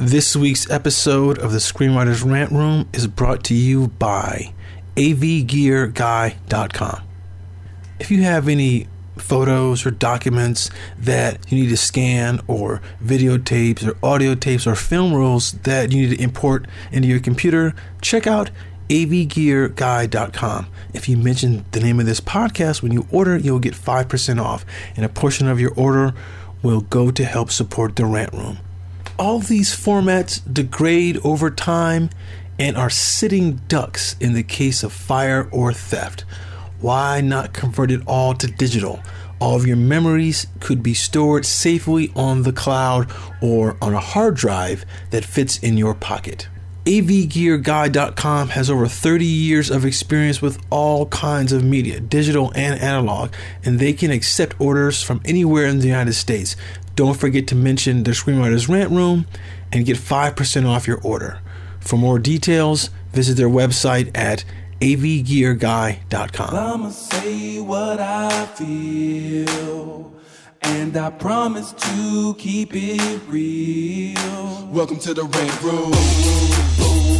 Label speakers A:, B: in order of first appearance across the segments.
A: This week's episode of the Screenwriters Rant Room is brought to you by avgearguy.com. If you have any photos or documents that you need to scan or videotapes or audio tapes or film rolls that you need to import into your computer, check out avgearguy.com. If you mention the name of this podcast when you order, you'll get 5% off, and a portion of your order will go to help support the rant room. All these formats degrade over time and are sitting ducks in the case of fire or theft. Why not convert it all to digital? All of your memories could be stored safely on the cloud or on a hard drive that fits in your pocket. AVGearGuy.com has over 30 years of experience with all kinds of media, digital and analog, and they can accept orders from anywhere in the United States. Don't forget to mention the Screenwriters Rant Room and get 5% off your order. For more details, visit their website at avgearguy.com.
B: I'ma say what I feel, and I promise to keep it real. Welcome to the rant room.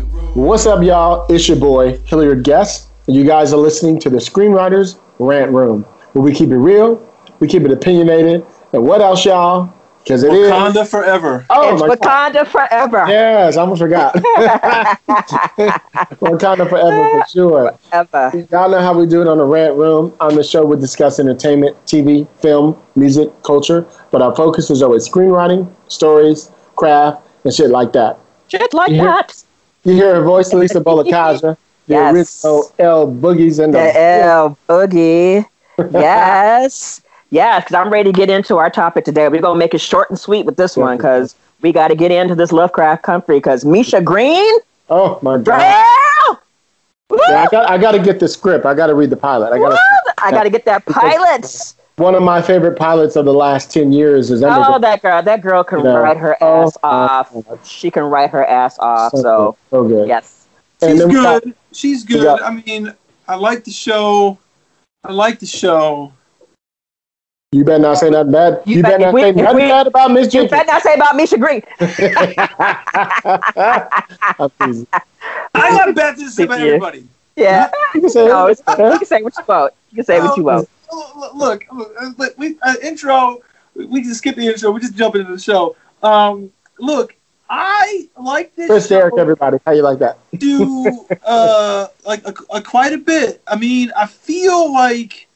C: What's up, y'all? It's your boy, Hilliard Guess, and you guys are listening to the Screenwriters Rant Room, where we keep it real, we keep it opinionated, and what else, y'all? Because it is
D: Wakanda forever.
C: Oh,
E: it's
C: my God.
E: Wakanda forever.
C: Yes, I almost forgot. Wakanda forever for sure.
E: Ever.
C: Y'all know how we do it on the Rant Room. On the show, we discuss entertainment, TV, film, music, culture, but our focus is always screenwriting, stories, craft, and shit like that.
E: Shit like
C: You hear-
E: that.
C: You hear her voice, Lisa Bolekaja, the
E: Yes.
C: original L Boogies and the
E: The L Boogie. Yes. Yes, because I'm ready to get into our topic today. We're going to make it short and sweet with this one because we got to get into this Lovecraft country because Misha Green,
C: Oh my god! Yeah, I got I got to get the script. I got to read the pilot. I got.
E: I got to get that pilot.
C: One of my favorite pilots of the last ten years is under
E: Oh,
C: the-
E: that girl. That girl can
C: You know,
E: write her
C: oh,
E: ass off.
C: oh.
E: She can write her ass off.
C: so,
E: So,
C: good, so good.
E: yes.
D: She's
C: then we got-
D: good. She's good.
C: got-
D: I mean, I like the show. I like the show.
C: You better not say nothing bad. You,
E: You
C: better
E: bet-
C: not
E: we-
C: say nothing
E: we-
C: bad about Miss
E: You better not say about Misha Green.
C: I'm teasing.
D: I got bad things to say about
E: Yeah.
D: everybody.
E: Yeah.
C: You can say
E: No, it's, you can say what you want. You can say what you want.
D: Look, look, we uh, intro. We can skip the intro. We just jump into the show. Um, look, I like this
C: Chris
D: show
C: Derrick, everybody. How you like that?
D: do uh, like a, a, quite a bit. I mean, I feel like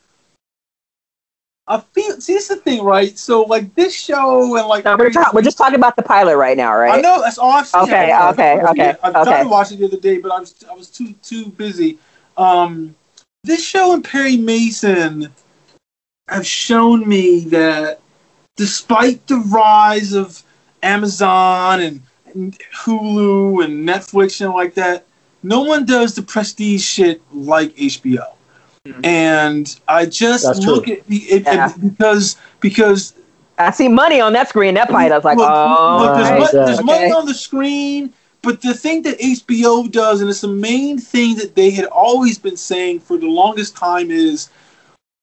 D: I feel. See, this is the thing, right? So, like this show and like
E: No, we're, talk- we're just talking about the pilot right now, right?
D: I know that's all I've seen.
E: Okay,
D: I- I-
E: okay,
D: I-
E: okay,
D: I tried
E: okay.
D: to watch it the other day, but I was I was too too busy. Um, this show and Perry Mason have shown me that despite the rise of Amazon and, and Hulu and Netflix and like that, no one does the prestige shit like HBO. Mm-hmm. And I just
C: That's true.
D: look at the it,
E: Yeah.
D: it- because because
E: I see money on that screen. That pilot. I was like,
D: Look,
E: oh,
D: look, there's, oh,
C: right.
D: mon-
C: Yeah.
D: there's
E: Okay.
D: money on the screen, but the thing that HBO does, and it's the main thing that they had always been saying for the longest time, is,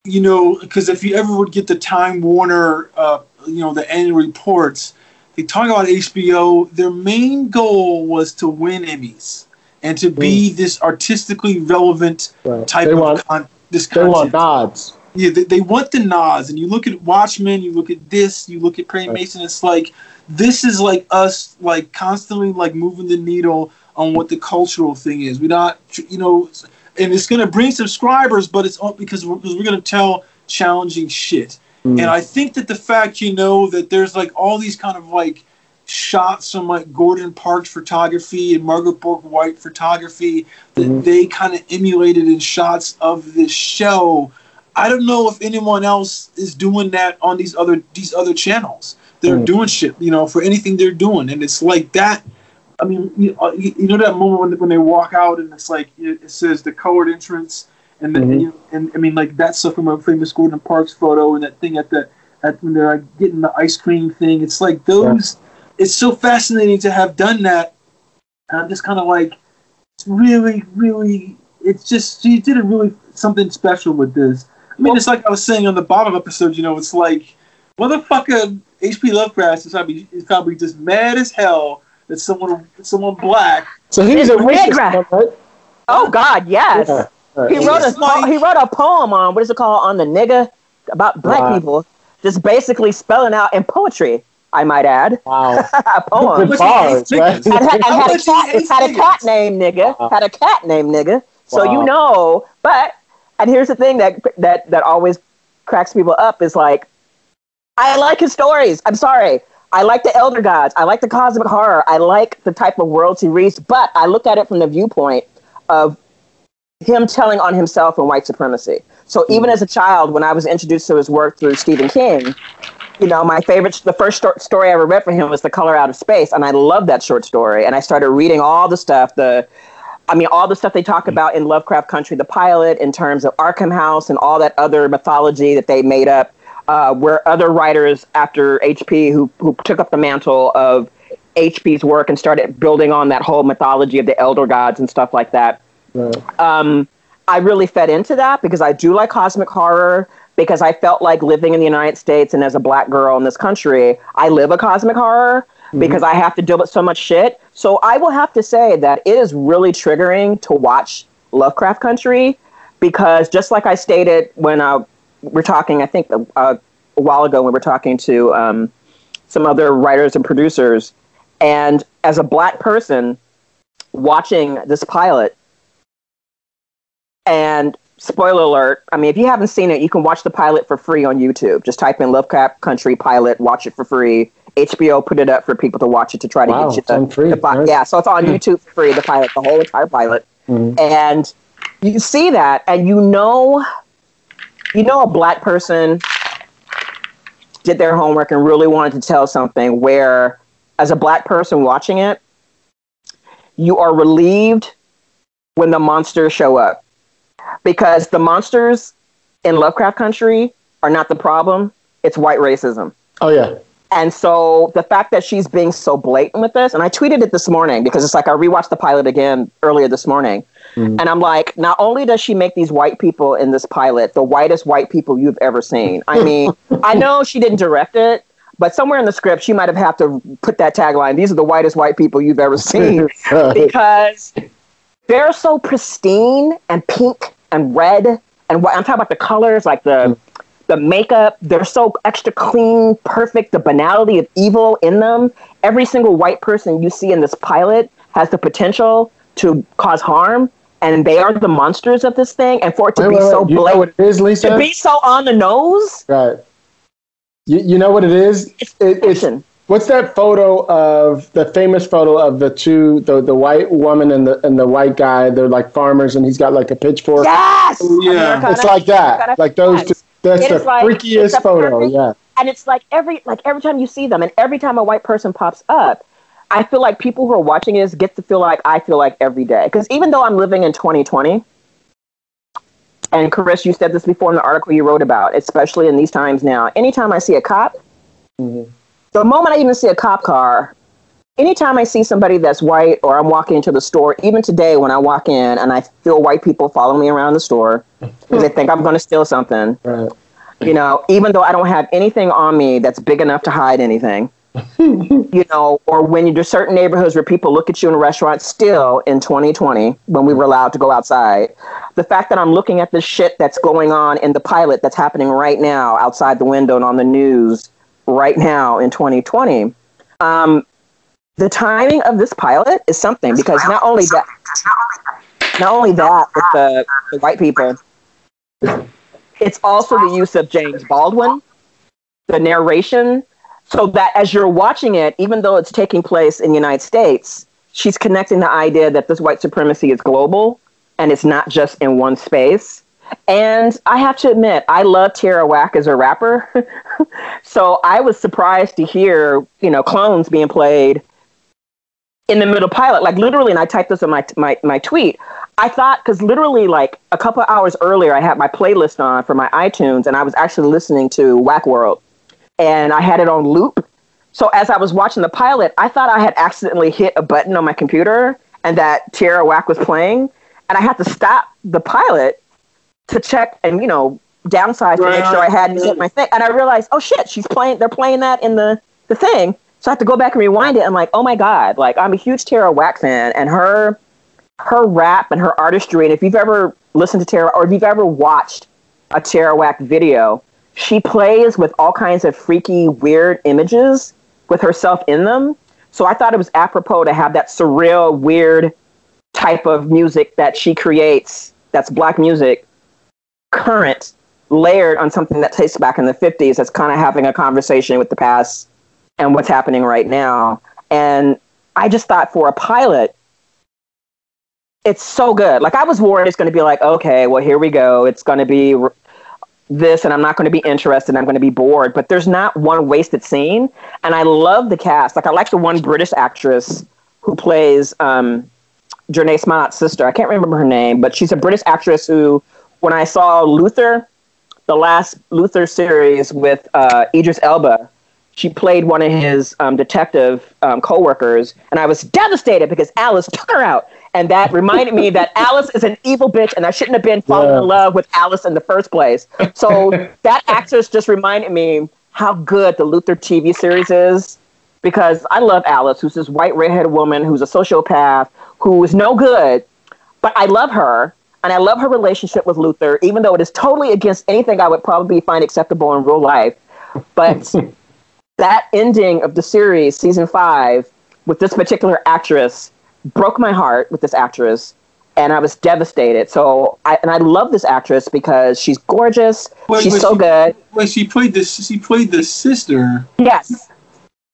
D: you know, because if you ever would get the Time Warner, uh, you know, the annual reports, they talk about HBO. Their main goal was to win Emmys and to be this artistically relevant
C: Right.
D: type
C: They
D: of
C: want
D: con- this
C: they want nods.
D: Yeah, they, they want the nods, and you look at Watchmen, you look at this, you look at Perry
C: Right.
D: Mason. It's like this is like us, like constantly like moving the needle on what the cultural thing is. We're not, you know, and it's going to bring subscribers, but it's all because we're, we're going to tell challenging shit.
C: Mm.
D: And I think that the fact, you know, that there's like all these kind of like shots from like Gordon Parks photography and Margaret Bourke White photography that
C: Mhm.
D: they kind of emulated in shots of this show. I don't know if anyone else is doing that on these other these other channels. They're
C: Mm.
D: doing shit, you know, for anything they're doing, and it's like that. I mean, you, uh, you you know that moment when when they walk out and it's like it, says the colored entrance, and the,
C: Mhm.
D: you know, and I mean like that stuff from a famous Gordon Parks photo and that thing at the at when they're like getting the ice cream thing. It's like those. It's so fascinating to have done that. And I'm just kind of like, it's really, really. It's just she did a really something special with this. I mean, it's like I was saying on the bottom episode. You know, it's like motherfucker H.P. Lovecraft is probably is probably just mad as hell that someone someone black.
C: So he was a racist,
E: Negra.
C: right?
E: Oh God, yes.
C: Yeah. Right.
E: He wrote a
D: like-
E: he wrote a poem on what is it called on the nigga about black
C: Right.
E: people, just basically spelling out in poetry. I might add
C: Wow.
E: a poem.
C: Good bars, right?
E: and, had, and had, a cat,
D: hates
E: had a cat
D: niggas.
E: named nigga.
C: Wow.
E: Had a cat named nigga. So
C: Wow.
E: you know, but and here's the thing that that that always cracks people up is like, I like his stories. I'm sorry. I like the elder gods. I like the cosmic horror. I like the type of worlds he reads, but I look at it from the viewpoint of him telling on himself and white supremacy. So hmm. even as a child, when I was introduced to his work through Stephen King, you know, my favorite, the first sto- story I ever read for him was The Color Out of Space, and I loved that short story. And I started reading all the stuff, the, I mean, all the stuff they talk hmm. about in Lovecraft Country, the pilot, in terms of Arkham House and all that other mythology that they made up, uh, where other writers after HP who who took up the mantle of HP's work and started building on that whole mythology of the elder gods and stuff like that
C: Right.
E: um, I really fed into that because I do like cosmic horror. Because I felt like living in the United States and as a black girl in this country, I live a cosmic horror because I have to deal with so much shit. So I will have to say that it is really triggering to watch Lovecraft Country because just like I stated when uh, we're talking, I think uh, a while ago when we were talking to um, some other writers and producers, and as a black person watching this pilot, and spoiler alert, I mean, if you haven't seen it, you can watch the pilot for free on YouTube. Just type in Lovecraft Country pilot, watch it for free. HBO put it up for people to watch it to try to
C: Wow,
E: get you
C: on free. Nice.
E: Yeah, so it's on YouTube for free, the pilot, the whole entire pilot.
C: Mhm.
E: And you see that, and you know, you know, a black person did their homework and really wanted to tell something where, as a black person watching it, you are relieved when the monsters show up because the monsters in Lovecraft Country are not the problem, it's white racism.
C: Oh yeah.
E: And so the fact that she's being so blatant with this, and I tweeted it this morning because it's like I rewatched the pilot again earlier this morning.
C: Mhm.
E: And I'm like, not only does she make these white people in this pilot the whitest white people you've ever seen. I mean, I know she didn't direct it, but somewhere in the script she might have had to put that tagline, these are the whitest white people you've ever seen because they're so pristine and pink and red and what I'm talking about the colors, like the the makeup. They're so extra clean, perfect. The banality of evil in them. Every single white person you see in this pilot has the potential to cause harm, and they are the monsters of this thing. And for it to
C: Wait,
E: be
C: wait, wait.
E: so
C: You know what
E: blatant,
C: it is, Lisa?
E: to be so on the nose,
C: right. You, you know what it is?
E: it's
C: It- it's what's that photo of the famous photo of the two the the white woman and the and the white guy? They're like farmers, and he's got like a pitchfork.
E: Yes, oh,
D: Yeah.
E: Americana.
C: It's like that.
E: Americana.
C: Like those. Two, that's the
E: like-
C: freakiest photo.
E: perfect-
C: Yeah.
E: and it's like every like every time you see them and every time a white person pops up i feel like people who are watching this get to feel like i feel like every day because even though i'm living in 2020 and chris you said this before in the article you wrote about especially in these times now anytime i see a cop
C: Mhm.
E: the moment i even see a cop car anytime i see somebody that's white or i'm walking into the store even today when i walk in and i feel white people following me around the store because they think i'm going to steal something
C: Right.
E: you know, even though I don't have anything on me that's big enough to hide anything, you know, or when you do certain neighborhoods where people look at you in a restaurant still in 2020 when we were allowed to go outside, the fact that I'm looking at this shit that's going on in the pilot that's happening right now outside the window and on the news right now in 2020, um, the timing of this pilot is something because not only that, not only that with the, the white people, it's also the use of James Baldwin, the narration, so that as you're watching it, even though it's taking place in the United States, she's connecting the idea that this white supremacy is global and it's not just in one space. And I have to admit, I love Tierra Whack as a rapper. so I was surprised to hear, you know, clones being played in the middle pilot. Like literally, and I typed this in my, my, my tweet. I thought, because literally, like a couple hours earlier, I had my playlist on for my iTunes and I was actually listening to Whack World and I had it on loop. So as I was watching the pilot, I thought I had accidentally hit a button on my computer and that Tierra Whack was playing. And I had to stop the pilot to check and, you know, downsize to make sure I hadn't hit my thing. And I realized, oh shit, she's playing, they're playing that in the, the thing. So I have to go back and rewind it. I'm like, oh my God, like I'm a huge Tierra Whack fan and her, her rap and her artistry. And if you've ever listened to Tierra or if you've ever watched a Tierra Whack video, she plays with all kinds of freaky, weird images with herself in them. So I thought it was apropos to have that surreal, weird type of music that she creates that's black music current layered on something that takes back in the 50s that's kind of having a conversation with the past and what's happening right now. And i just thought for a pilot it's so good. Like i was worried it's going to be like okay well here we go. It's going to be this and I'm not going to be interested. I'm going to be bored. But there's not one wasted scene. And I love the cast. Like I like the one British actress who plays um, Jurnee Smollett's sister. I can't remember her name, but she's a British actress who, when I saw Luther, the last Luther series with uh, Idris Elba, she played one of his um, detective um, co-workers, and I was devastated because Alice took her out and that reminded me that Alice is an evil bitch, and I shouldn't have been falling yeah. in love with Alice in the first place. So that actress just reminded me how good the Luther TV series is, because I love Alice, who's this white redheaded woman who's a sociopath who is no good, but I love her. And I love her relationship with Luther, even though it is totally against anything I would probably find acceptable in real life. But that ending of the series, season five, with this particular actress broke my heart with this actress and I was devastated. So I and I love this actress because she's gorgeous. Wait, she's so
D: she,
E: good.
D: Wait, she played this. She played the sister.
E: Yes.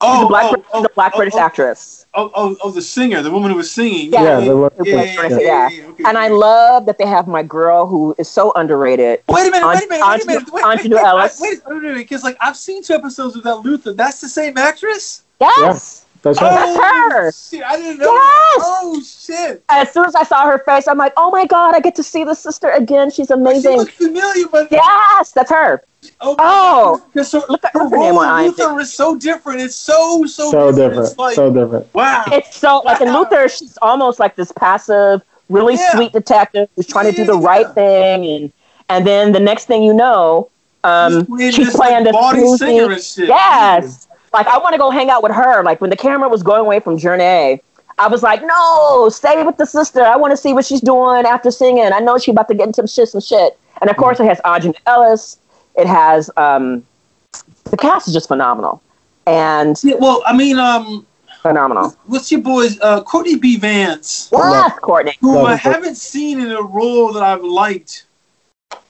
E: Oh, the black, oh, oh, the black oh, British oh, actress.
D: Oh, oh, oh, the singer, the woman who was singing.
E: Yeah, yeah, yeah, yeah, yeah, yeah. Okay. And I love that they have my girl who is so underrated.
D: Wait a minute, wait a minute, wait a minute. Wait, wait, wait, Ellis. Wait, wait, wait, because like I've seen two episodes of that Luther. That's the same actress.
E: Yes.
C: That's
E: her. That's her.
D: Shit, I didn't know. Yes. Oh shit!
E: As soon as I saw her face, I'm like, oh my god, I get to see the sister again. She's amazing. She
D: looks familiar, but
E: yes, that's her. Oh, oh
D: so look at her, her name on Luther is so different. It's so so,
C: so different. different. Like, so different.
D: Wow.
E: It's so like in Luther, she's almost like this passive, really yeah. sweet detective who's trying yeah, to do the yeah. right thing, and and then the next thing you know, um, she's, she's playing this, like,
D: body singer and shit.
E: Yes. Like I want to go hang out with her. Like when the camera was going away from Jurnee, I was like, no, stay with the sister. I want to see what she's doing after singing. I know she's about to get into some shit, some shit. And of course, it has Aunjanue Ellis. It has um, the cast is just phenomenal. And
D: yeah, well, I mean, um,
E: phenomenal.
D: What's your boys? Uh, Courtney B. Vance.
E: Yes, Courtney.
D: Who I haven't seen in a role that I've liked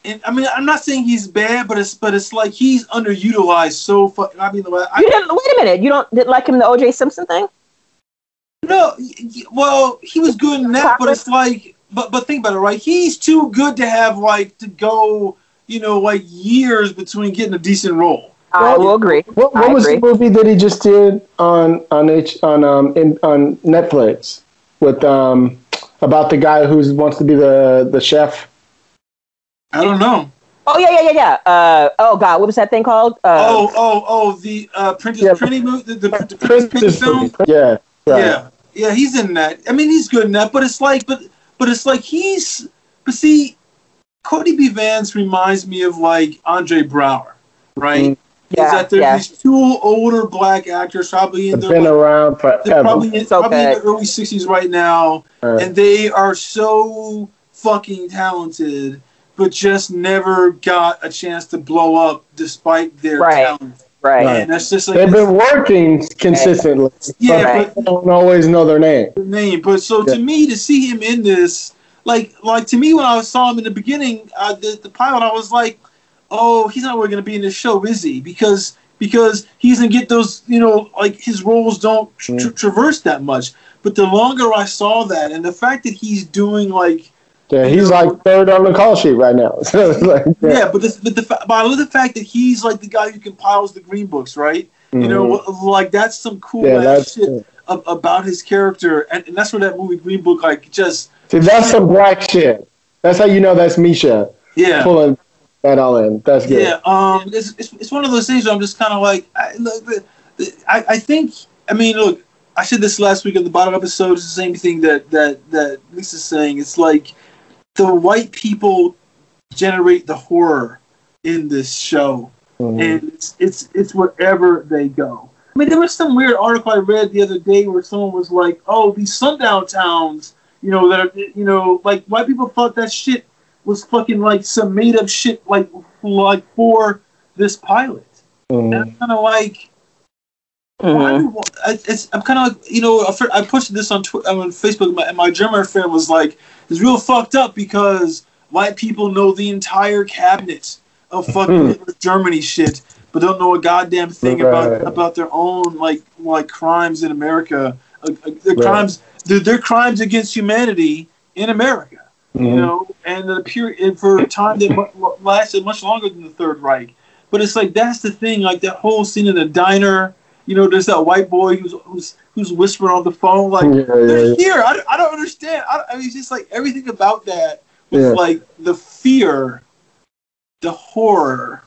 D: and I mean, I'm not saying he's bad, but it's but it's like he's underutilized. So fu- I mean, I,
E: you didn't, wait a minute. You don't didn't like him in the O.J. Simpson thing?
D: No, well, he was good in that, but it's like, but but think about it, right? He's too good to have like to go, you know, like years between getting a decent role.
E: I will agree.
C: What, what was agree. the movie that he just did on on H on um in, on Netflix with um about the guy who wants to be the the chef?
D: I don't know.
E: Oh yeah, yeah, yeah, yeah. Uh, oh God, what was that thing called?
D: Uh, oh, oh, oh, the uh, Princess yeah. Penny movie, the, the, the Princess Penny film.
C: Yeah,
D: right. yeah, yeah. He's in that. I mean, he's good in that, but it's like, but, but it's like he's. But see, Cody B. Vance reminds me of like Andre Braugher, right? Mm. Yeah, is that there's yeah. these two older black actors probably in
C: their been like, around forever.
D: They're probably, in, so probably in their early sixties right now, right. and they are so fucking talented but just never got a chance to blow up despite their
E: right.
D: talent.
E: Right.
D: And that's just like
C: they've been working consistently.
D: Yeah, but,
C: but don't always know their name.
D: Their name, but so yeah. to me, to see him in this, like, like to me when I saw him in the beginning, uh, the the pilot, I was like, oh, he's not really going to be in this show, is he? Because because he doesn't get those, you know, like his roles don't tra-
C: Mm.
D: traverse that much. But the longer I saw that, and the fact that he's doing like,
C: Yeah, he's like third on the call sheet right now. Like,
D: yeah, but the, but the but I love the fact that he's like the guy who compiles the green books, right? You know, like that's some cool
C: Mm-hmm. Yeah, that's
D: shit ab- about his character, and, and that's where that movie Green Book like just
C: See, that's some black shit. That's how you know that's Misha
D: yeah.
C: pulling that all in. That's good.
D: Yeah, um, it's, it's, it's one of those things where I'm just kind of like, I, look, the- the- I, I think, I mean, look, I said this last week at the bottom episode. It's the same thing that that that Lisa's saying. It's like the white people generate the horror in this show,
C: Mhm.
D: and it's it's it's wherever they go. I mean, there was some weird article I read the other day where someone was like, "Oh, these sundown towns, you know, that are, you know, like white people thought that shit was fucking like some made up shit, like like for this pilot." And
C: Mhm.
D: I'm kind of like,
E: Mhm.
D: why, I, it's, I'm kind of like, you know, I posted this on Twitter, on Facebook, my- and my German friend was like, "It's real fucked up because white people know the entire cabinet of fucking Germany shit, but don't know a goddamn thing
C: Right.
D: about about their own like like crimes in America, uh, uh, their
C: Right.
D: crimes, their, their crimes against humanity in America." you
C: Mhm.
D: know, and the period for a time that mu- lasted much longer than the Third Reich. But it's like that's the thing, like that whole scene in the diner. You know, there's that white boy who's who's who's whispering on the phone, like
C: Yeah, yeah,
D: they're
C: yeah.
D: here. I, don't- I don't understand. I, I mean, it's just like everything about that was
C: Yeah.
D: like the fear, the horror.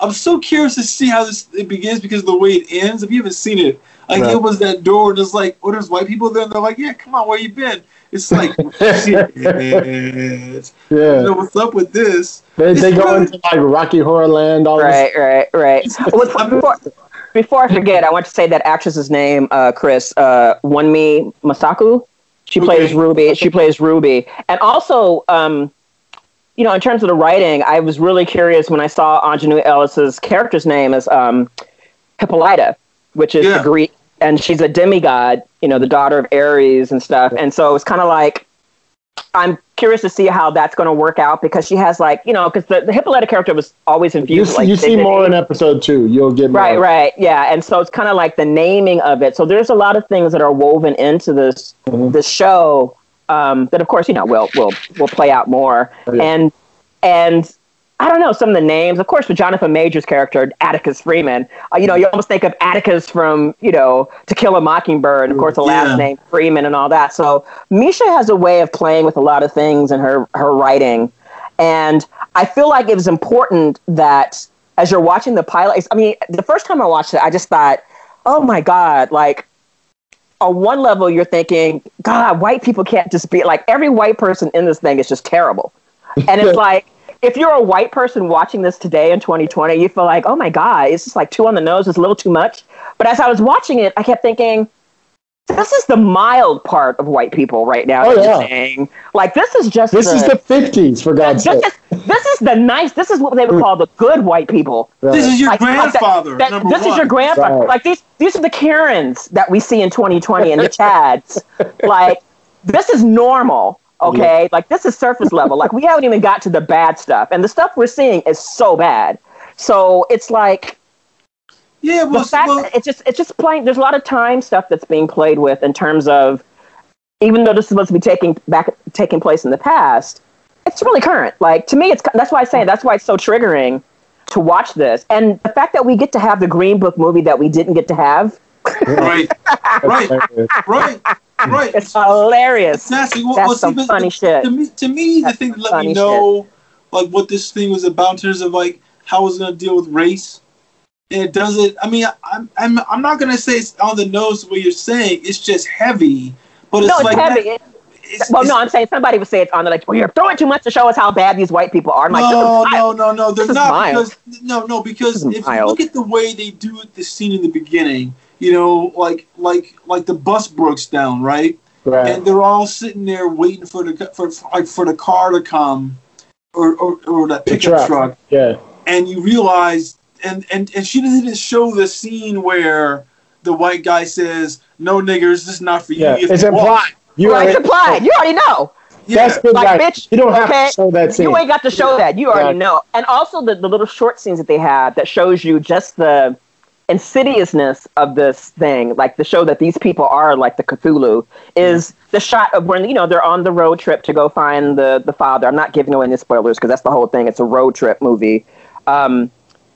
D: I'm so curious to see how this it begins because of the way it ends. If you haven't seen it, like
C: Right.
D: it was that door, and there's like, oh, there's white people there, and they're like, yeah, come on, where you been? It's like, shit. You
C: Yeah.
D: know what's up with this?
C: They, they go
D: really-
C: into like Rocky Horror Land, all
E: Right, right, right. Well,
D: I'm-
E: before, before I forget, I want to say that actress's name, uh, Chris, uh, Wunmi Mosaku. She plays Ruby. She plays Ruby, and also, um, you know, in terms of the writing, I was really curious when I saw Aunjanue Ellis's character's name as um, Hippolyta, which is
D: Yeah.
E: the Greek, and she's a demigod, you know, the daughter of Ares and stuff. And so it's kind of like I'm curious to see how that's going to work out because she has like, you know, because the, the Hippolyta character was always
C: You,
E: infused. with, like
C: you see more in episode two. You'll get more.
E: Right, right, yeah, and so it's kind of like the naming of it. So there's a lot of things that are woven into this
C: Mhm.
E: this show um, that, of course, you know, will will will play out more.
C: Yeah.
E: And and I don't know some of the names. Of course, for Jonathan Majors' character, Atticus Freeman, uh, you know, you almost think of Atticus from you know To Kill a Mockingbird, and of course, the last
D: Yeah.
E: name Freeman and all that. So Misha has a way of playing with a lot of things in her her writing, and I feel like it was important that as you're watching the pilot, I mean, the first time I watched it, I just thought, oh my God, like on one level, you're thinking, God, white people can't just be like every white person in this thing is just terrible. And it's like, if you're a white person watching this today in 2020, you feel like, oh my God, it's just like too on the nose, it's a little too much. But as I was watching it, I kept thinking, this is the mild part of white people right now.
C: Oh, yeah.
E: saying. Like, this is just
C: This is the 50s, for God's
E: this
C: sake.
E: is, this is the nice, this is what they would call the good white people.
D: This is your
E: Like, like that-
D: grandfather.
E: that-
D: number
E: this
D: one.
E: is your grandfather.
C: Right.
E: Like these, these are the Karens that we see in 2020 and the Chads. like this is normal. Okay, like this is surface level. Like we haven't even got to the bad stuff, and the stuff we're seeing is so bad. So it's like
D: Yeah,
E: the
D: well,
E: fact
D: well
E: that it's just it's just playing. There's a lot of time stuff that's being played with in terms of even though this is supposed to be taking back taking place in the past, it's really current. Like to me, it's that's why I say that's why it's so triggering to watch this, and the fact that we get to have the Green Book movie that we didn't get to have,
D: right, right, right, right.
E: it's hilarious.
D: Exactly. Well,
E: That's
D: well,
E: some
D: but
E: funny shit.
D: To me, to me the thing that let me know, like, what this thing was about in terms of like how it's going to deal with race. And it doesn't. I mean, I'm, I'm, I'm not going to say it's on the nose what you're saying. It's just heavy, but it's
E: No, it's
D: like
E: heavy.
D: that- it's-
E: well,
D: it's-
E: no, I'm saying somebody would say it's on the like, well, you're throwing too much to show us how bad these white people are. I'm like,
D: no, no, no, no. They're not
E: mild.
D: because no, no. Because if you look at the way they do it, the scene in the beginning, you know, like like like the bus breaks down, right?
C: Right.
D: and they're all sitting there waiting for the for like for the car to come, or or, or that pickup
C: truck.
D: truck,
C: Yeah.
D: and you realize, and and and she didn't show the scene where the white guy says, "No niggers, this is not for you."
C: Yeah.
D: You
C: It's
D: to walk."
C: implied. You
E: right, it's
C: already-
E: implied. You already know.
D: Yeah.
C: That's good,
E: Like,
C: guy.
E: bitch,
C: You don't have to show that scene.
E: You ain't got to show that. You already
C: Yeah.
E: know. And also the, the little short scenes that they have that shows you just the insidiousness of this thing, like the show that these people are like the Cthulhu, is the shot of when you know they're on the road trip to go find the the father. I'm not giving away any spoilers because that's the whole thing. It's a road trip movie, um,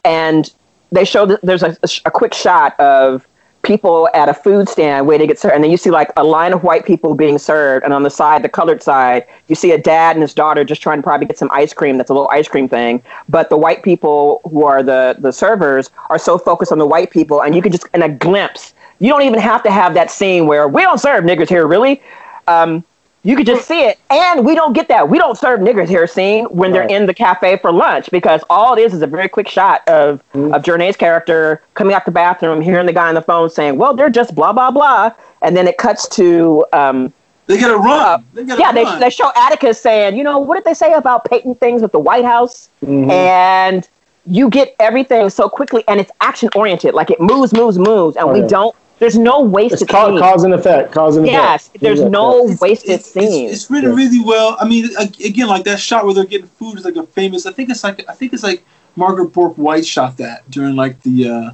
E: and they show that there's a, a quick shot of people at a food stand waiting to get served. And then you see like a line of white people being served. And on the side, the colored side, you see a dad and his daughter just trying to probably get some ice cream. That's a little ice cream thing. But the white people who are the, the servers are so focused on the white people. And you can just, in a glimpse, you don't even have to have that scene where we don't serve niggers here, really. Um, you could just see it. And we don't get that. We don't serve niggers here scene when they're
C: Right.
E: in the cafe for lunch because all it is is a very quick shot of,
C: Mm-hmm.
E: of Jurnee's character coming out the bathroom, hearing the guy on the phone saying, well, they're just blah, blah, blah. And then it cuts to, um,
D: They gotta run. They gotta
E: yeah, they,
D: run.
E: they show Atticus saying, you know, what did they say about painting things with the White House? And you get everything so quickly and it's action oriented. Like it moves, moves, moves. And
C: Oh,
E: we
C: yeah.
E: don't, there's no wasted
C: It's ca-
E: scenes.
C: cause and effect. Cause and
E: Yes,
C: effect.
E: there's
C: Yeah,
E: no
C: yeah.
E: wasted
D: it's,
E: scenes.
D: It's, it's written
C: Yeah.
D: really well. I mean, again, like that shot where they're getting food is like a famous. I think it's like I think it's like Margaret Bourke White shot that during like the uh,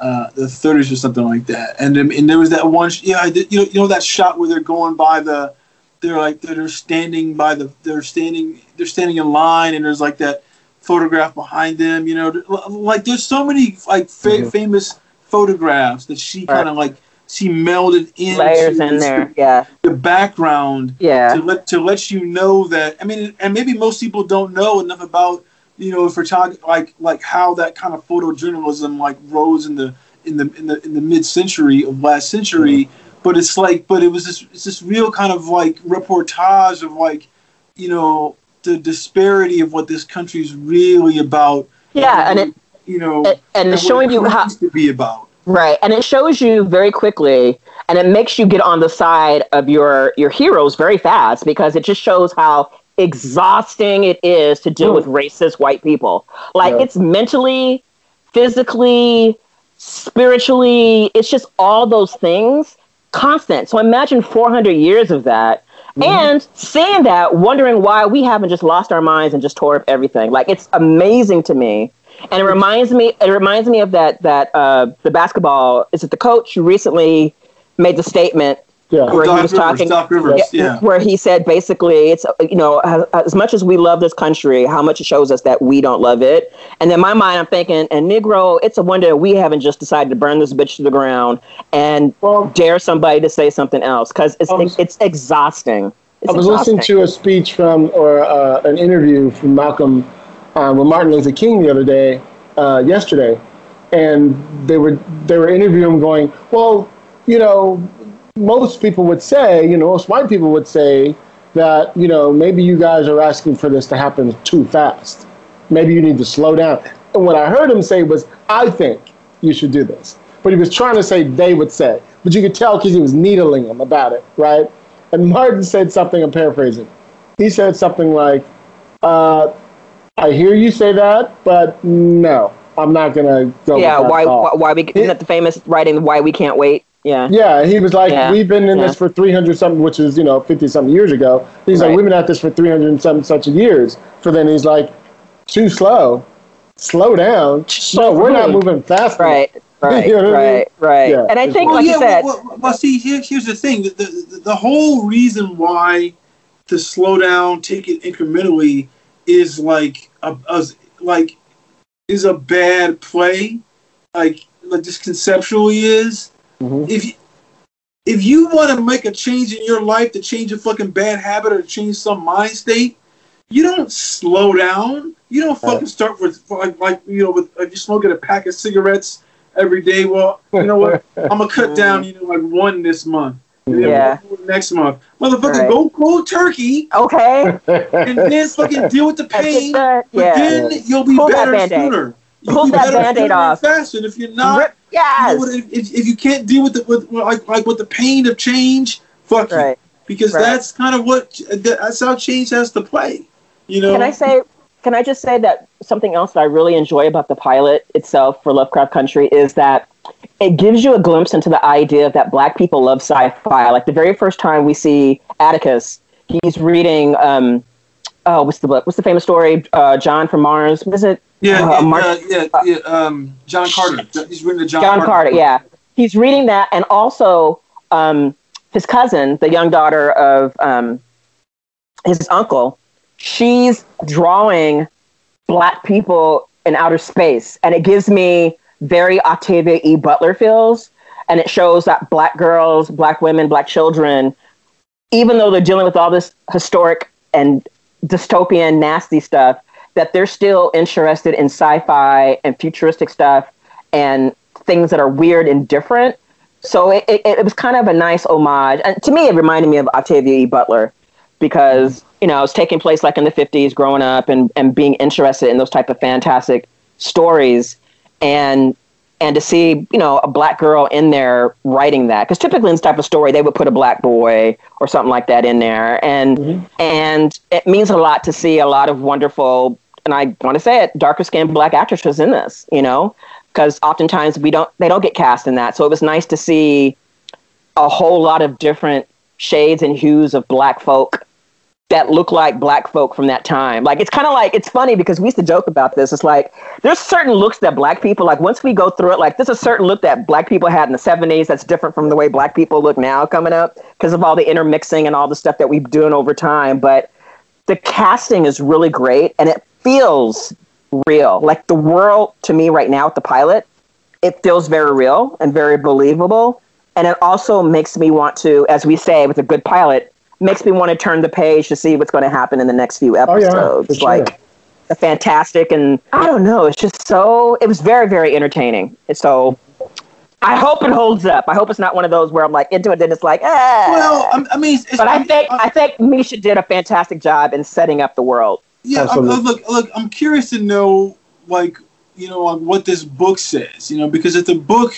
D: uh, the 30s or something like that. And then- and there was that one. sh- Yeah, I did, you know you know that shot where they're going by the. They're like they're standing by the. They're standing. They're standing in line, and there's like that photograph behind them. You know, like there's so many like fa-
C: Mhm.
D: famous photographs that she
E: Right.
D: kind of like she melded in
E: Layers in there. Yeah.
D: the background
E: Yeah.
D: to let to let you know that I mean, and maybe most people don't know enough about you know photography, like like how that kind of photojournalism like rose in the in the in the in the mid century of last century. Mm-hmm. But it's like, but it was this it's this real kind of like reportage of like you know the disparity of what this country's really about.
E: Yeah, and it
D: you know
E: and, and
D: what
E: showing you how
D: to be about.
E: Right, and it shows you very quickly, and it makes you get on the side of your your heroes very fast because it just shows how exhausting it is to deal with racist white people. Like
C: Yeah.
E: it's mentally, physically, spiritually, it's just all those things constant. So imagine 400 years of that. Mm-hmm. And seeing that, wondering why we haven't just lost our minds and just tore up everything. Like it's amazing to me and it reminds me it reminds me of that that uh the basketball is it the coach who recently made the statement
C: Yeah.
E: where he was
D: Rivers,
E: talking
D: Doc Rivers, yeah.
E: where he said basically it's you know as, as much as we love this country how much it shows us that we don't love it and in my mind i'm thinking and negro it's a wonder we haven't just decided to burn this bitch to the ground and
C: Well-
E: dare somebody to say something else because it's
C: was-
E: it's exhausting it's
C: I was
E: exhausting.
C: listening to a speech from, or uh, an interview from Malcolm uh, with Martin Luther King the other day, uh, yesterday, and they were they were interviewing him, going, "Well, you know, most people would say, you know, most white people would say that, you know, maybe you guys are asking for this to happen too fast. Maybe you need to slow down." And what I heard him say was, "I think you should do this," but he was trying to say they would say, but you could tell because he was needling him about it, right? And Martin said something, I'm paraphrasing. He said something like, uh, I hear you say that, but no, I'm not going to go
E: yeah
C: with that
E: why, why why we isn't that the famous writing why we can't wait yeah
C: Yeah, he was like,
E: Yeah,
C: we've been in
E: yeah.
C: this for 300 something, which is, you know, 50 something years ago. He's like, we've been at this for 300 and something such years. For then he's like, too slow. Slow down. No, we're not moving fast.
E: right right
C: You know what I mean?
E: right right
C: Yeah.
E: and i think
D: Well,
E: like
D: yeah,
E: you said
D: well, well, well, see, here, here's the thing: the, the the whole reason why to slow down, take it incrementally, is like a, a like is a bad play. Like, like just conceptually is.
C: Mhm.
D: If you, if you want to make a change in your life to change a fucking bad habit or change some mind state, you don't slow down. You don't fucking start with like like you know with if you're smoking a pack of cigarettes every day. Well, you know what? I'm gonna cut down, you know, like one this month. And then
E: Yeah.
D: next month, motherfucker,
E: Right.
D: go cold turkey,
E: okay
D: and then fucking deal with the pain. But
E: yeah
D: then you'll be
E: Pull
D: better
E: Band-Aid.
D: sooner. You'll
E: Pull
D: be
E: that
D: better
E: Band-Aid
D: sooner
E: off.
D: faster. If you're not,
E: Rip-
D: you know
E: yes
D: if, if you can't deal with the with like like with the pain of change, fuck you.
E: right
D: Because
E: Right.
D: that's kind of what that's how change has to play. You know.
E: Can I say? Can I just say that something else that I really enjoy about the pilot itself for Lovecraft Country is that it gives you a glimpse into the idea that Black people love sci-fi. Like the very first time we see Atticus, he's reading um, oh, what's the book? What's the famous story? Uh, John from Mars. Was it?
D: Yeah,
E: Uh,
D: yeah,
E: Mark-
D: uh, yeah, yeah, um, John Carter. He's written the John,
E: John Carter. Yeah, he's reading that, and also um, his cousin, the young daughter of um, his uncle, she's drawing black people in outer space, and it gives me very Octavia E. Butler feels, and it shows that black girls, black women, black children, even though they're dealing with all this historic and dystopian, nasty stuff, that they're still interested in sci-fi and futuristic stuff and things that are weird and different. So it, it, it was kind of a nice homage. And to me, it reminded me of Octavia E. Butler because, you know, it's taking place like in the 50s, growing up and, and being interested in those type of fantastic stories. And and to see, you know, a black girl in there writing that. Because typically in this type of story, they would put a black boy or something like that in there. And mm-hmm. and it means a lot to see a lot of wonderful, and I want to say it, darker skinned black actresses in this, you know, because oftentimes we don't they don't get cast in that. So it was nice to see a whole lot of different shades and hues of black folk that look like black folk from that time. Like it's kind of like it's funny because we used to joke about this. It's like there's certain looks that black people like once we go through it, like there's a certain look that black people had in the 70s that's different from the way black people look now coming up because of all the intermixing and all the stuff that we've been doing over time. But the casting is really great and it feels real. Like the world to me right now with the pilot, it feels very real and very believable. And it also makes me want to, as we say with a good pilot, makes me want to turn the page to see what's going to happen in the next few episodes.
C: Oh, yeah,
E: episodes.
C: sure.
E: Like the fantastic and I don't know, it's just so it was very, very entertaining. And so I hope it holds up. I hope it's not one of those where I'm like into it, then it's like, ah.
D: Well, I'm, I mean, it's,
E: but I think
D: I'm-
E: I think Misha did a fantastic job in setting up the world.
D: Yeah, I'm,
C: Absolutely.
D: uh, look, look. I'm curious to know, like, you know, like what this book says. You know, because if the book,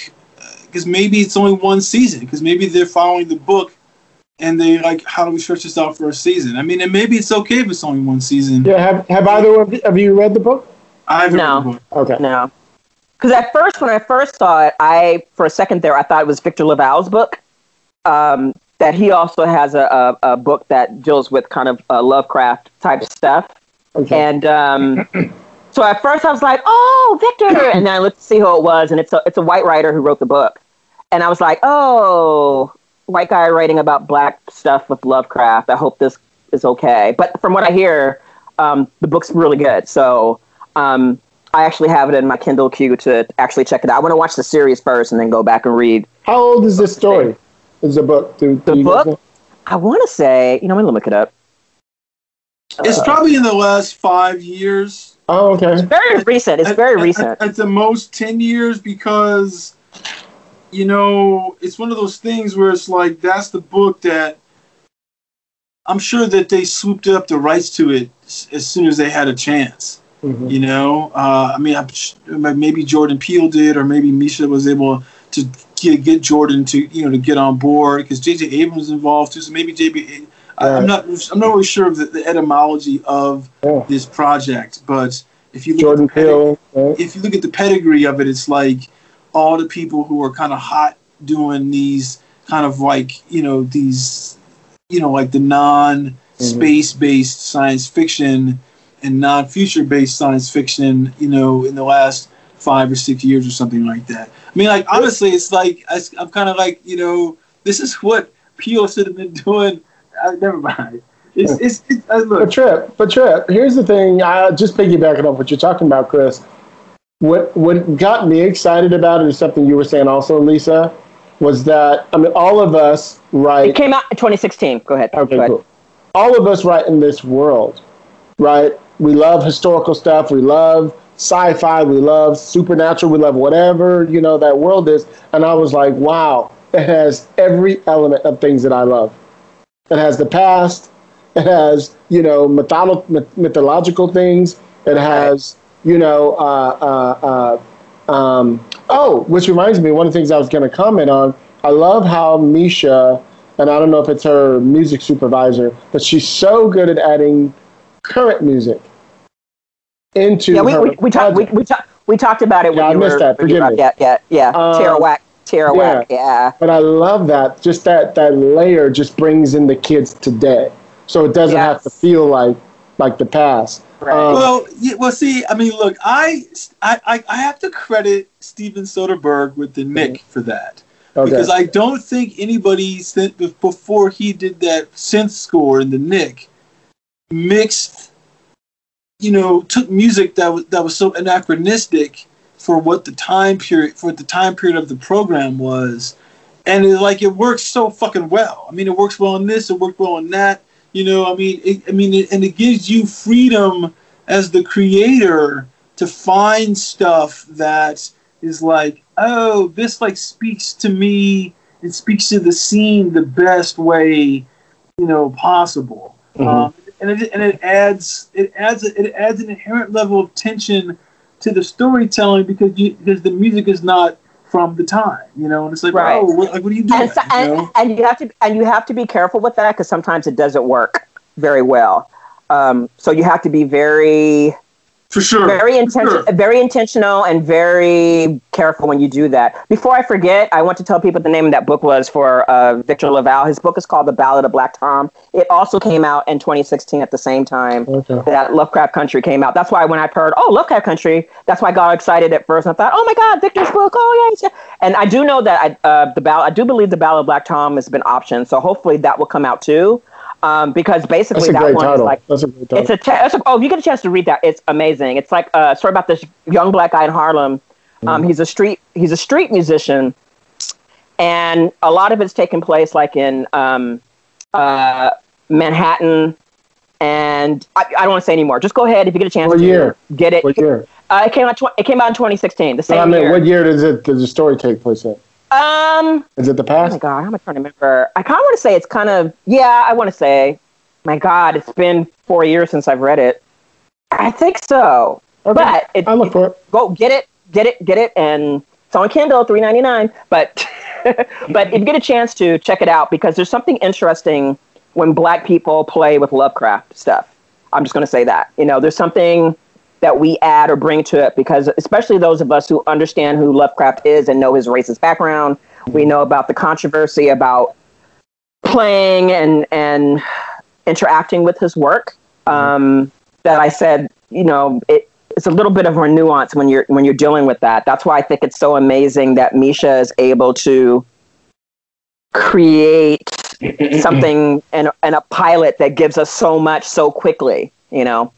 D: because maybe it's only one season, because maybe they're following the book, and they like, how do we stretch this out for a season? I mean, and maybe it's okay if it's only one season.
C: Yeah, have, have either of you, have you read the book?
D: I've read
E: No.
D: the book.
C: Okay.
E: No. Because at first, when I first saw it, I, for a second there, I thought it was Victor LaValle's book. Um, that he also has a, a, a book that deals with kind of uh, Lovecraft type stuff.
C: Okay.
E: And um, so at first I was like, oh, Victor. And then I looked to see who it was, and it's a, it's a white writer who wrote the book. And I was like, oh, white guy writing about black stuff with Lovecraft. I hope this is okay. But from what I hear, um, the book's really good. So um, I actually have it in my Kindle queue to actually check it out. I want to watch the series first and then go back and read.
C: How old is this story? Is the book? Do, do
E: The book?
C: know?
E: I want to say, you know, I'm going to look it up.
D: It's probably in the last five years.
C: Oh, okay.
E: It's very recent. It's
D: At-
E: very
D: at-
E: recent.
D: At, at the most, ten years, because you know it's one of those things where it's like that's the book that I'm sure that they swooped up the rights to it as soon as they had a chance.
C: Mhm.
D: You know, uh, I mean, I'm, maybe Jordan Peele did, or maybe Misha was able to get, get Jordan to you know to get on board because J.J. Abrams was involved too. So maybe JB. I, I'm not. I'm not really sure of the, the etymology of
C: Yeah.
D: this project, but if you look
C: Jordan
D: at the pedigree-
C: Peele. right?
D: if you look at the pedigree of it, it's like all the people who are kind of hot doing these kind of like you know these you know like the non space based science fiction and non future based science fiction you know in the last five or six years or something like that. I mean, like honestly, it's like I, am kind of like you know this is what Peele should have been doing. Uh, never mind. It's it's, it's uh,
C: But. Trip, but Trip, here's the thing. I just piggybacking off what you're talking about, Chris. What what got me excited about it is something you were saying also, Lisa, was that I mean all of us
E: right
C: It
E: came out in 2016. Go ahead.
C: Okay,
E: Go ahead.
C: cool. All of us right in this world, right? We love historical stuff. We love sci-fi. We love supernatural. We love whatever you know that world is. And I was like, wow, it has every element of things that I love. It has the past. It has you know mytholo- myth- mythological things. It has you know. Uh, uh, uh, um, oh, which reminds me, one of the things I was going to comment on. I love how Misha, and I don't know if it's her music supervisor, but she's so good at adding current music into
E: Yeah, we,
C: her
E: we, we, talked, we, we, talk, we talked about it
C: Yeah,
E: when
C: I missed
E: were.
C: that. Forgive me.
E: Yeah, yeah, yeah.
C: Um,
E: Tierra Whack. Tarawak. Yeah.
C: But I love that. Just that that layer just brings in the kids today, so it doesn't have to feel like like the past.
E: Right.
C: Um,
D: Well, yeah, well, see, I mean, look, I, I, I- I have to credit Steven Soderbergh with the Knick for that
C: okay.
D: because I don't think anybody since before he did that synth score in the Knick mixed, you know, took music that was that was so anachronistic for what the time period for what the time period of the program was, and it, like it works so fucking well. I mean, it works well in this, it worked well in that. You know, I mean, it, I mean, it, and it gives you freedom as the creator to find stuff that is like, oh, this like speaks to me. It speaks to the scene the best way, you know, possible.
C: Mhm.
D: Um, and it and it adds it adds it adds an inherent level of tension to the storytelling because you because the music is not from the time, you know, and it's like,
E: Right.
D: oh, what, like what are you doing?
E: and, so,
D: you know?
E: and you have to and you have to be careful with that because sometimes it doesn't work very well. Um, so you have to be very
D: For sure.
E: very intentional,
D: Sure.
E: very intentional, and very careful when you do that. Before I forget, I want to tell people the name of that book was for uh, Victor LaValle. His book is called The Ballad of Black Tom. It also came out in 2016 at the same time
C: Okay.
E: that Lovecraft Country came out. That's why when I heard, oh, Lovecraft Country, that's why I got excited at first. and I thought, oh my God, Victor's book. Oh yeah, yeah. And I do know that I, uh, the ballad. I do believe the Ballad of Black Tom has been optioned, so hopefully that will come out too. Um, because basically that one is
C: title.
E: like
C: That's a great title.
E: it's a, te- it's a oh, if you get a chance to read that, it's amazing. It's like a story about this young black guy in Harlem. Um, he's a street he's a street musician, and a lot of it's taking place like in um, uh, Manhattan. And I, I don't want to say anymore. Just go ahead if you get a chance
C: What
E: to
C: year?
E: get it.
C: what year?
E: Uh, it came out. Tw- it came out in 2016. The same
C: I mean,
E: year.
C: what year does it does the story take place in?
E: Um.
C: Is it the past?
E: Oh my god, how am I trying to remember? I kind of want to say it's kind of yeah. I want to say, my god, it's been four years since I've read it. I think so,
C: Okay.
E: but it,
C: I look for it.
E: go get it, get it, get it, and it's on Kindle, three ninety nine. But but if you get a chance to check it out, because there's something interesting when Black people play with Lovecraft stuff. I'm just going to say that you know there's something that we add or bring to it because especially those of us who understand who Lovecraft is and know his racist background, we know about the controversy about playing and and interacting with his work. Um, that I said, you know, it, it's a little bit of a nuance when you're when you're dealing with that. That's why I think it's so amazing that Misha is able to create something and and a pilot that gives us so much so quickly. You know,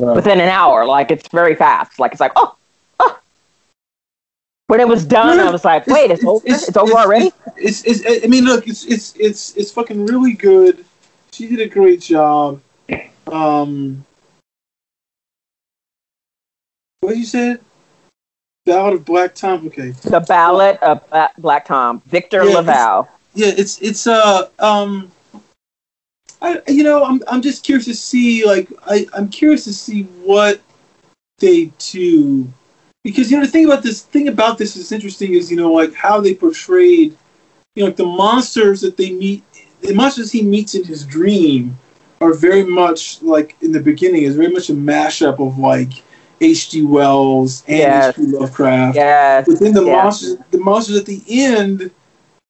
C: Right.
E: within an hour. Like it's very fast. Like it's like oh, oh. When it was done, I was like, wait, it's, over. It's, over already.
D: It's, it's, I mean, look, it's, it's, it's, it's fucking really good. She did a great job. Um, what you said? Ballad of Black Tom. Okay.
E: The Ballad of Black Tom, Victor
D: Yeah,
E: LaValle.
D: Yeah, it's, it's, uh, um, I, you know, I'm, I'm just curious to see, like, I, I'm curious to see what they do. Because, you know, the thing about this, thing about this is interesting is, you know, like how they portrayed, you know, like the monsters that they meet, the monsters he meets in his dream are very much like in the beginning is very much a mashup of like H.G. Wells and
E: Yes.
D: H.P. Lovecraft.
E: Yes.
D: But then the
E: Yeah.
D: monsters, the monsters at the end,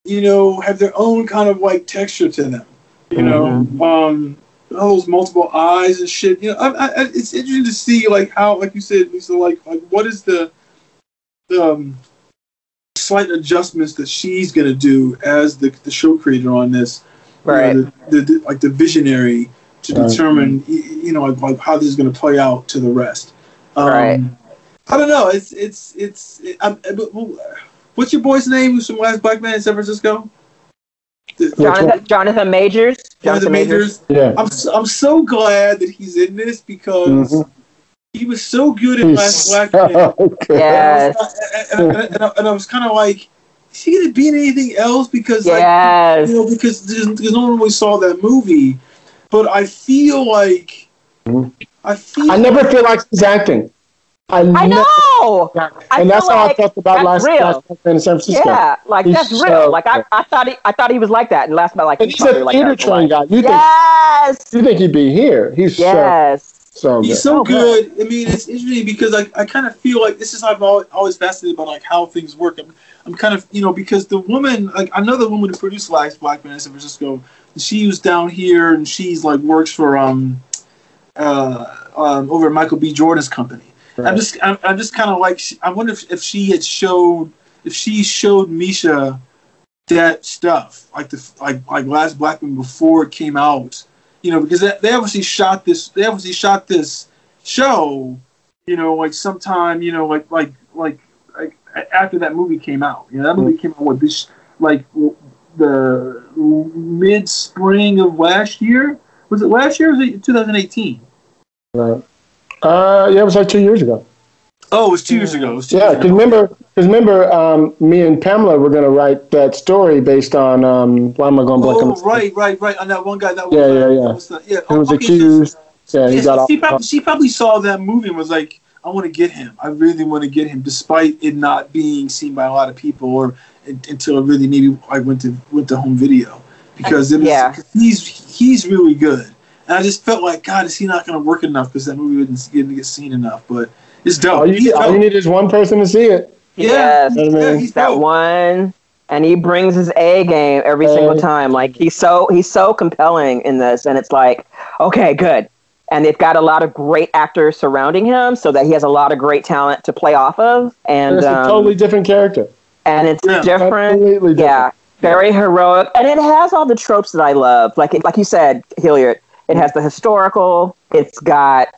D: you know, have their own kind of like texture to them. You know,
E: Mm-hmm.
D: um, those multiple eyes and shit. You know, I, I, I- it's interesting to see like how, like you said, Lisa, like like what is the the um, slight adjustments that she's gonna do as the the show creator on this. You know,
E: Right.
D: the, the, the- like the visionary to
C: Right.
D: determine, y- you know, like, like how this is gonna play out to the rest. Um,
E: Right.
D: I don't know. It's it's it's. It, I'm, what's your boy's name? Who's from Last Black Man in San Francisco? The-
E: Jonathan, Jonathan Majors.
D: Jonathan Majors.
C: Yeah.
D: I'm so, I'm so glad that he's in this because
C: Mhm.
D: he was so good in Last Black Man.
E: Yes.
D: And, and, and, and, I, and was kind of like, is he gonna be in anything else? Because like,
E: Yes.
D: you know, because there's, because no one really saw that movie. But I feel like
C: Mhm.
D: I feel
C: I never feel like he's acting. I,
E: I
C: never-
E: know. I
C: and that's how
E: like
C: I felt about last,
E: real.
C: last Black Man in San Francisco.
E: Yeah, like
C: He's
E: that's real.
C: so
E: like I. I thought he, I thought he was like that, and last night like
C: And
E: he's
C: he's
E: probably
C: a
E: like
C: theater
E: that.
C: trained guy. You
E: Yes.
C: think you think he'd be here? He's
E: Yes.
C: so so
D: He's
C: good.
D: so
E: Oh,
D: good. I mean, it's interesting because I, I kind of feel like this is how I've always, always fascinated about like how things work. I'm, I'm kind of you know because the woman like I know the woman who produced Last Black Man in San Francisco. She was down here and she's like works for um uh, um, over at Michael B. Jordan's company.
C: Right.
D: I'm just I'm, I'm just kind of like I wonder if, if she had showed if she showed Misha that stuff like the like like Last Black Man before it came out, you know, because they, they obviously shot this they obviously shot this show, you know, like sometime you know like like like like after that movie came out. You know, that movie mm. came out what this like the mid spring of last year. Was it last year? Or was it 2018?
C: Right. Uh, yeah, it was like two years ago.
D: Oh, it was two years ago. It was two
C: Yeah, because remember, because remember, um, me and Pamela were going to write that story based on. Um, why am I going blank
D: Oh, right, right, right. On that one guy that was,
C: Yeah, yeah, yeah.
D: that was the- yeah.
C: Who was
D: okay, so-
C: accused? Yeah, he
D: yeah,
C: got
D: so
C: off.
D: she, probably, she probably saw that movie and was like, I want to get him. I really want to get him, despite it not being seen by a lot of people or until really maybe I went to went to home video because it was,
E: Yeah.
D: he's he's really good. And I just felt like, God, is he not going to work enough because that movie didn't, didn't get seen enough? But it's dope.
C: all, you, all
D: dope.
C: you need is one person to see it.
D: Yeah.
E: Yes.
C: You know I
D: Yeah,
C: mean?
D: he's
E: that one and he brings his A game every
C: Uh,
E: single time. Like he's so he's so compelling in this and it's like, okay, good. And they've got a lot of great actors surrounding him so that he has a lot of great talent to play off of. And
C: it's
E: um,
C: a totally different character.
E: and it's
D: Yeah.
E: different.
C: Completely different.
E: Yeah, very heroic, and it has all the tropes that I love. Like like you said, Hilliard, it has the historical. It's got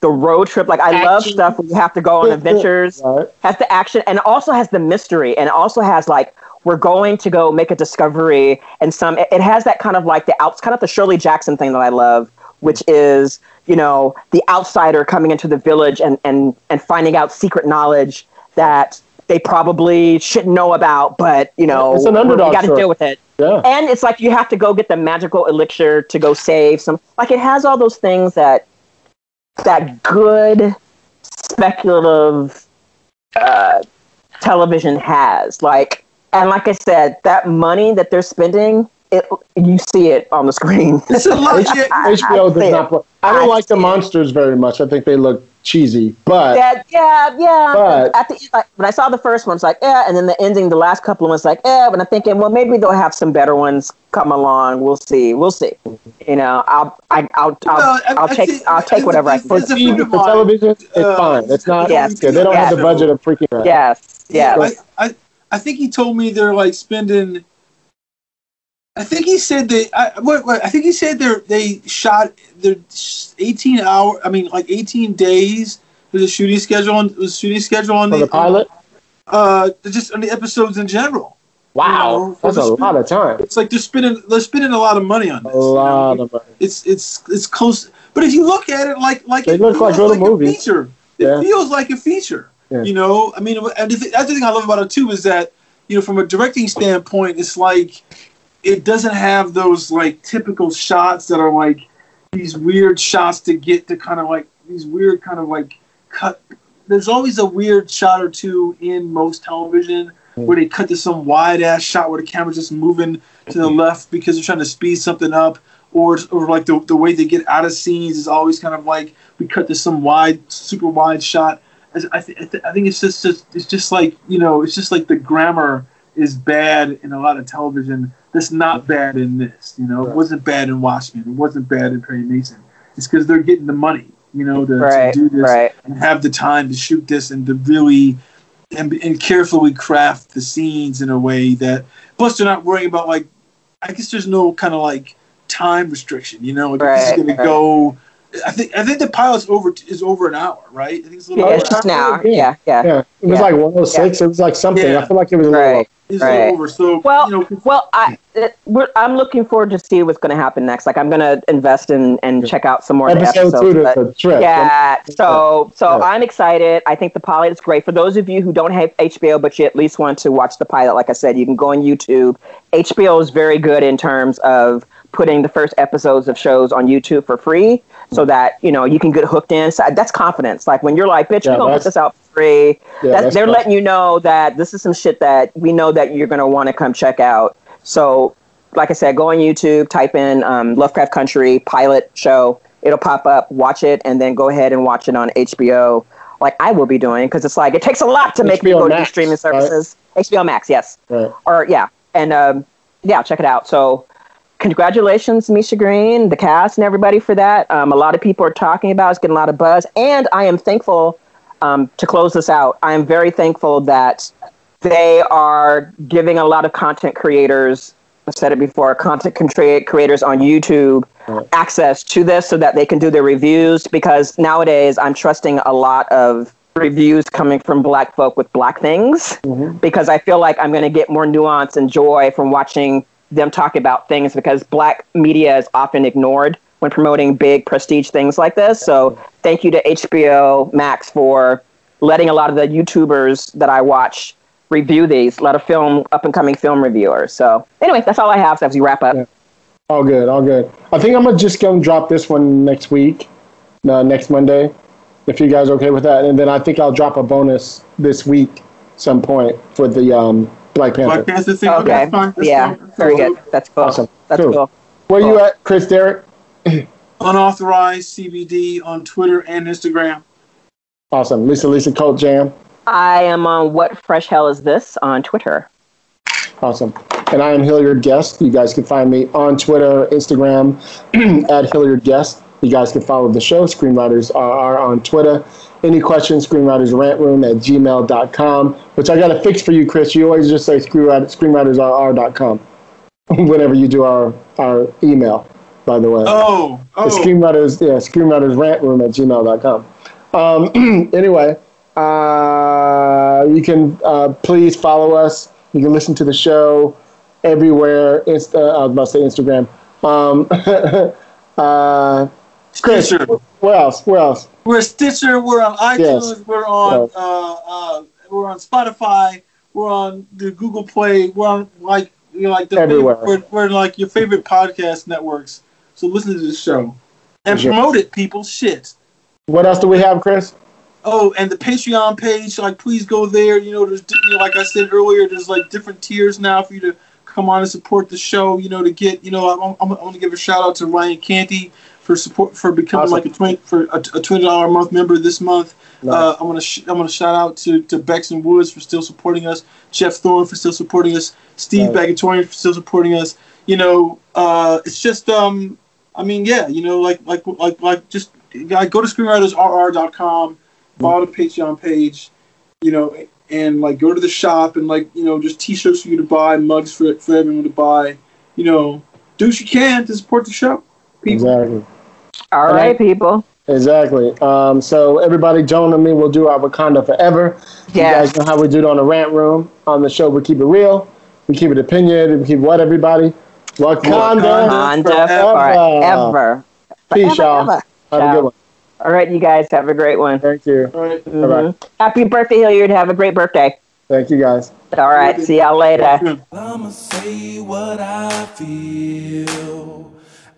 E: the road trip. Like I love stuff where you have to go on adventures.
C: Right.
E: Has the action, and also has the mystery, and also has like we're going to go make a discovery, and some. It, it has that kind of like the outs, kind of the Shirley Jackson thing that I love, which is you know the outsider coming into the village and and and finding out secret knowledge that they probably shouldn't know about, but you know,
C: It's an underdog
E: You got to deal with it.
C: Yeah.
E: And it's like you have to go get the magical elixir to go save some. Like it has all those things that that good speculative uh, television has. Like, and like I said, that money that they're spending, it you see it on the screen.
D: It's a lot. Yeah,
C: HBO does not play. I don't
E: I
C: like the monsters very much. I think they look cheesy, but
E: Yeah, yeah, yeah.
C: But-
E: At the end, like, when I saw the first one, it's like, yeah, and then the ending, the last couple of ones, like, yeah. But I'm thinking, well, maybe they'll have some better ones come along. We'll see. We'll see. You know, I'll, I, I'll, I'll,
D: Well, I-
E: I'll
D: I
E: take,
D: think-
E: I'll take whatever I can.
C: for
D: It's
C: TV, for
D: mine,
C: television, it's
D: uh,
C: fine. It's not.
E: Yes.
C: They don't have the budget of freaking. Rat.
E: Yes, yes.
D: I, I, I think he told me they're like spending. I think he said they. I, what, what, I think he said they they shot their eighteen hour. I mean, like eighteen days. There's a shooting schedule on was a shooting schedule on
C: For the pilot.
D: Uh, just on the episodes in general.
C: Wow,
D: You know,
C: that's a lot of time.
D: It's like they're spending they're spending a lot of money on
C: A
D: this. you know?
C: lot of money.
D: It's it's it's close. But if you look at it like like
C: They
D: it
C: look like little
D: a feature. It
C: Yeah.
D: feels like a feature.
C: Yeah.
D: You know, I mean, and if, that's the thing I love about it too is that you know, from a directing standpoint, it's like it doesn't have those like typical shots that are like these weird shots to get to kind of like these weird kind of like cut. There's always a weird shot or two in most television hmm. where they cut to some wide ass shot where the camera's just moving to the left because they're trying to speed something up, or or like the the way they get out of scenes is always kind of like we cut to some wide, super wide shot. As I, th- I, th- I think it's just, just it's just like you know it's just like the grammar is bad in a lot of television. That's not bad in this. You know, it wasn't bad in Watchmen. It wasn't bad in Perry Mason. It's because they're getting the money. You know, to,
E: Right,
D: to do this
E: right.
D: and have the time to shoot this and to really and, and carefully craft the scenes in a way that plus they're not worrying about like I guess there's no kind of like time restriction, you know, like this is
E: Right,
D: gonna go I think I think the pilot's over is over an hour, right? I think it's a little
E: Yeah,
D: over
E: it's
D: an
E: just
D: hour.
E: now. Yeah, yeah.
C: Yeah, it was
E: Yeah.
C: like 106. It was like something.
D: Yeah.
C: I feel like it was a little.
E: Right.
D: A little
E: Right.
D: over. So
E: Well,
D: you know,
E: well, I it, we're, I'm looking forward to see what's going to happen next. Like I'm going to invest in and check out some more
C: Episode
E: episodes.
C: two
E: but-
C: trip.
E: Yeah, so so
C: Yeah.
E: I'm excited. I think the pilot is great. For those of you who don't have HBO but you at least want to watch the pilot, like I said, you can go on YouTube. HBO is very good in terms of putting the first episodes of shows on YouTube for free, so that you know you can get hooked in. So that's confidence. Like when you're like, "Bitch,
C: Yeah,
E: we're gonna put this out for free,"
C: Yeah,
E: that's,
C: that's
E: they're
C: tough.
E: letting you know that this is some shit that we know that you're gonna want to come check out. So, like I said, go on YouTube, type in um, Lovecraft Country pilot show. It'll pop up. Watch it, and then go ahead and watch it on HBO. Like I will be doing, because it's like it takes a lot to make me
C: HBO
E: go to these
C: Max,
E: streaming
C: right?
E: services. HBO Max, yes,
C: Right.
E: or yeah, and um, yeah, check it out. So, congratulations, Misha Green, the cast, and everybody for that. Um, a lot of people are talking about it. It's getting a lot of buzz. And I am thankful um, to close this out. I am very thankful that they are giving a lot of content creators, I said it before, content creators on YouTube access to this so that they can do their reviews. Because nowadays I'm trusting a lot of reviews coming from black folk with black things mm-hmm. because I feel like I'm going to get more nuance and joy from watching them talk about things because black media is often ignored when promoting big prestige things like this. So thank you to HBO Max for letting a lot of the YouTubers that I watch review these, a film up and coming film reviewers. So anyway, that's all I have so as we wrap up. Yeah.
C: All good, all good. I think I'm gonna just go and drop this one next week, uh, next Monday, if you guys are okay with that. And then I think I'll drop a bonus this week, some point for the um, Black Panther.
D: Black Panther
E: thing. Okay. That's fine. That's
D: yeah.
E: Fine. Very good. That's cool. Awesome. That's cool. cool.
C: Where cool. you at, Chris Derrick?
D: Unauthorized CBD on Twitter and Instagram.
C: Awesome. Lisa Lisa Cult Jam.
E: I am on What Fresh Hell Is This on Twitter.
C: Awesome. And I am Hilliard Guess. You guys can find me on Twitter, Instagram, at Hilliard Guess. You guys can follow the show. Screenwriters are, are on Twitter. Any questions, screenwritersrantroom at gmail.com, which I got to fix for you, Chris. You always just say screenwritersrr.com whenever you do our, our email, by the way.
D: Oh, oh.
C: The screenwriters, yeah, screenwritersrantroom at gmail.com. Um, anyway, uh, you can uh, please follow us. You can listen to the show everywhere. Insta, I was about to say Instagram. Um, uh, Chris. Where else? Where else?
D: We're Stitcher. We're on iTunes. Yes. We're on. Yes. Uh, uh, we're on Spotify. We're on the Google Play. We're on like you know, like the
C: everywhere.
D: Favorite, we're, we're like your favorite podcast networks. So listen to the show and yes. promote it, people. Shit.
C: What else do we have, Chris?
D: Oh, and the Patreon page, like please go there. You know, there's you know, like I said earlier, there's like different tiers now for you to come on and support the show. You know, to get you know, I'm, I'm, I'm going to give a shout out to Ryan Canty for support for becoming awesome. like a twenty for a, a twenty dollar a month member this month. Nice. Uh, I'm gonna sh- I'm gonna shout out to to Bex and Woods for still supporting us, Jeff Thorne for still supporting us, Steve nice. Bagatorian for still supporting us. You know, uh, it's just um, I mean, yeah, you know, like like like like just go to screenwritersrr.com follow the Patreon page, you know, and like go to the shop and like you know just T-shirts for you to buy, mugs for for everyone to buy, you know, do what you can to support the show.
C: People. Exactly.
E: All right, people.
C: Exactly. Um, so everybody, Joan and me will do our Wakanda forever. Yes. You guys know how we do it on the rant room. On the show, we keep it real. We keep it opinionated. We keep what everybody? Wakanda,
E: Wakanda forever. forever.
C: Peace, y'all. Have a good one.
E: All right, you guys have a great one.
C: Thank you. All right.
E: mm-hmm. Happy birthday, Hilliard. Have a great birthday.
C: Thank you, guys.
E: All right. See y'all later.
B: I'ma say what I feel.